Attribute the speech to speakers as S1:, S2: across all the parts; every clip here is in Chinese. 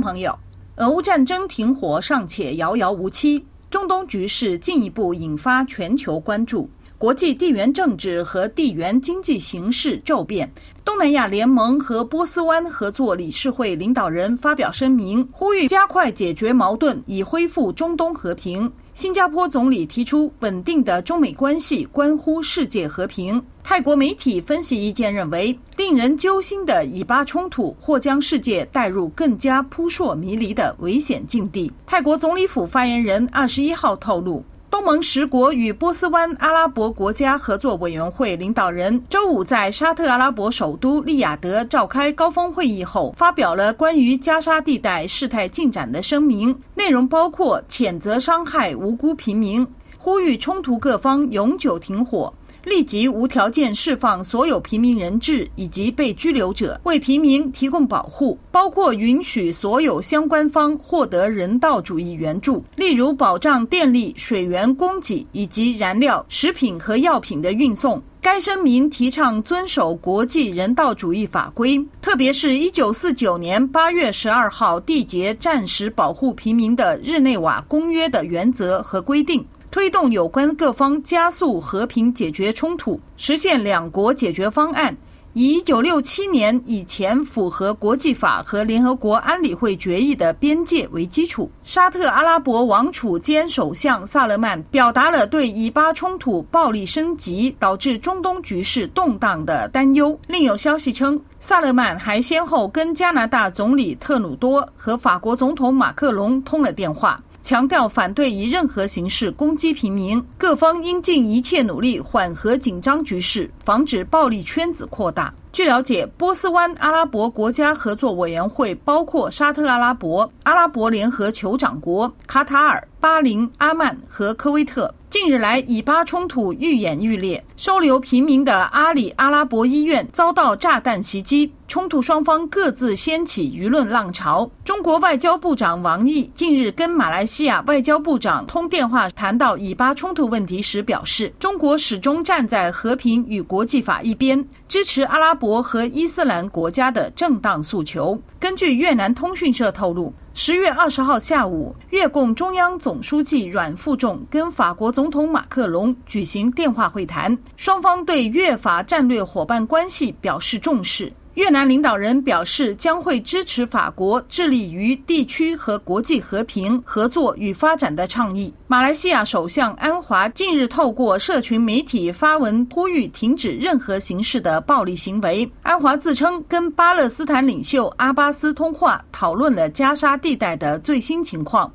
S1: 朋友，俄乌战争停火尚且遥遥无期，中东局势进一步引发全球关注。国际地缘政治和地缘经济形势骤变，东南亚联盟和波斯湾合作理事会领导人发表声明，呼吁加快解决矛盾，以恢复中东和平。新加坡总理提出，稳定的中美关系关乎世界和平。泰国媒体分析意见认为，令人揪心的以巴冲突或将世界带入更加扑朔迷离的危险境地。泰国总理府发言人二十一号透露。东盟十国与波斯湾阿拉伯国家合作委员会领导人周五在沙特阿拉伯首都利雅得召开高峰会议后，发表了关于加沙地带事态进展的声明，内容包括谴责伤害无辜平民，呼吁冲突各方永久停火。立即无条件释放所有平民人质以及被拘留者，为平民提供保护，包括允许所有相关方获得人道主义援助，例如保障电力、水源供给以及燃料、食品和药品的运送。该声明提倡遵守国际人道主义法规，特别是一九四九年八月十二号缔结暂时保护平民的日内瓦公约的原则和规定。推动有关各方加速和平解决冲突，实现两国解决方案，以一九六七年以前符合国际法和联合国安理会决议的边界为基础。沙特阿拉伯王储兼首相萨勒曼表达了对以巴冲突暴力升级导致中东局势动荡的担忧。另有消息称，萨勒曼还先后跟加拿大总理特鲁多和法国总统马克龙通了电话。强调反对以任何形式攻击平民，各方应尽一切努力缓和紧张局势，防止暴力圈子扩大。据了解，波斯湾阿拉伯国家合作委员会包括沙特阿拉伯、阿拉伯联合酋长国、卡塔尔、巴林、阿曼和科威特。近日来，以巴冲突愈演愈烈，收留平民的阿里阿拉伯医院遭到炸弹袭击。冲突双方各自掀起舆论浪潮。中国外交部长王毅近日跟马来西亚外交部长通电话，谈到以巴冲突问题时表示，中国始终站在和平与国际法一边，支持阿拉伯和伊斯兰国家的正当诉求。根据越南通讯社透露，十月二十号下午，越共中央总书记阮富仲跟法国总统马克龙举行电话会谈，双方对越法战略伙伴关系表示重视。越南领导人表示，将会支持法国致力于地区和国际和平、合作与发展的倡议。马来西亚首相安华近日透过社群媒体发文呼吁停止任何形式的暴力行为。安华自称跟巴勒斯坦领袖阿巴斯通话，讨论了加沙地带的最新情况。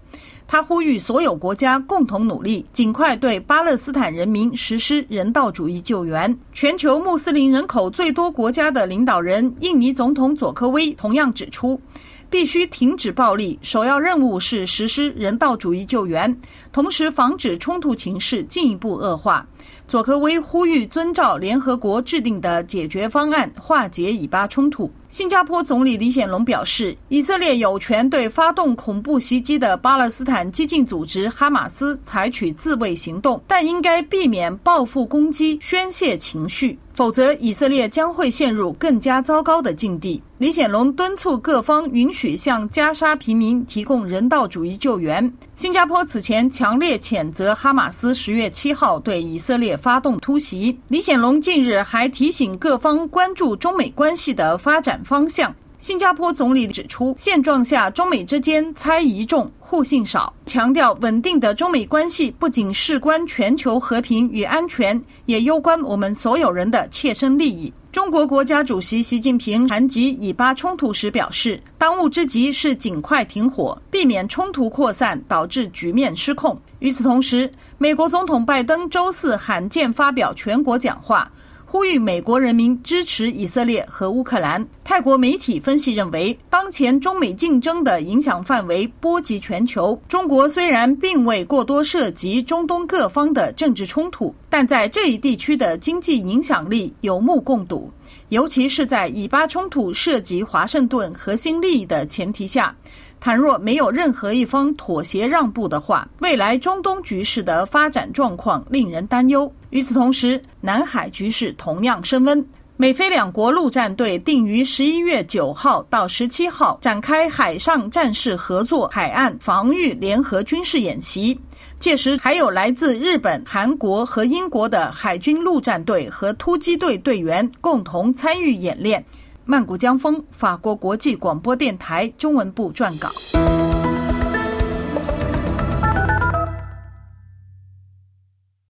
S1: 他呼吁所有国家共同努力，尽快对巴勒斯坦人民实施人道主义救援。全球穆斯林人口最多国家的领导人印尼总统佐科威同样指出，必须停止暴力，首要任务是实施人道主义救援，同时防止冲突情势进一步恶化。佐科威呼吁遵照联合国制定的解决方案，化解以巴冲突。新加坡总理李显龙表示，以色列有权对发动恐怖袭击的巴勒斯坦激进组织哈马斯采取自卫行动，但应该避免报复攻击、宣泄情绪，否则以色列将会陷入更加糟糕的境地。李显龙敦促各方允许向加沙平民提供人道主义救援。新加坡此前强烈谴责哈马斯十月七号对以色列发动突袭。李显龙近日还提醒各方关注中美关系的发展方向。新加坡总理指出，现状下中美之间猜疑重、互信少，强调稳定的中美关系不仅事关全球和平与安全，也攸关我们所有人的切身利益。中国国家主席习近平谈及以巴冲突时表示，当务之急是尽快停火，避免冲突扩散导致局面失控。与此同时，美国总统拜登周四罕见发表全国讲话。呼吁美国人民支持以色列和乌克兰。泰国媒体分析认为，当前中美竞争的影响范围波及全球。中国虽然并未过多涉及中东各方的政治冲突，但在这一地区的经济影响力有目共睹。尤其是在以巴冲突涉及华盛顿核心利益的前提下，倘若没有任何一方妥协让步的话，未来中东局势的发展状况令人担忧。与此同时，南海局势同样升温。美菲两国陆战队定于十一月九号到十七号展开海上战事合作海岸防御联合军事演习，届时还有来自日本、韩国和英国的海军陆战队和突击队队员共同参与演练。曼谷江峰，法国国际广播电台中文部撰稿。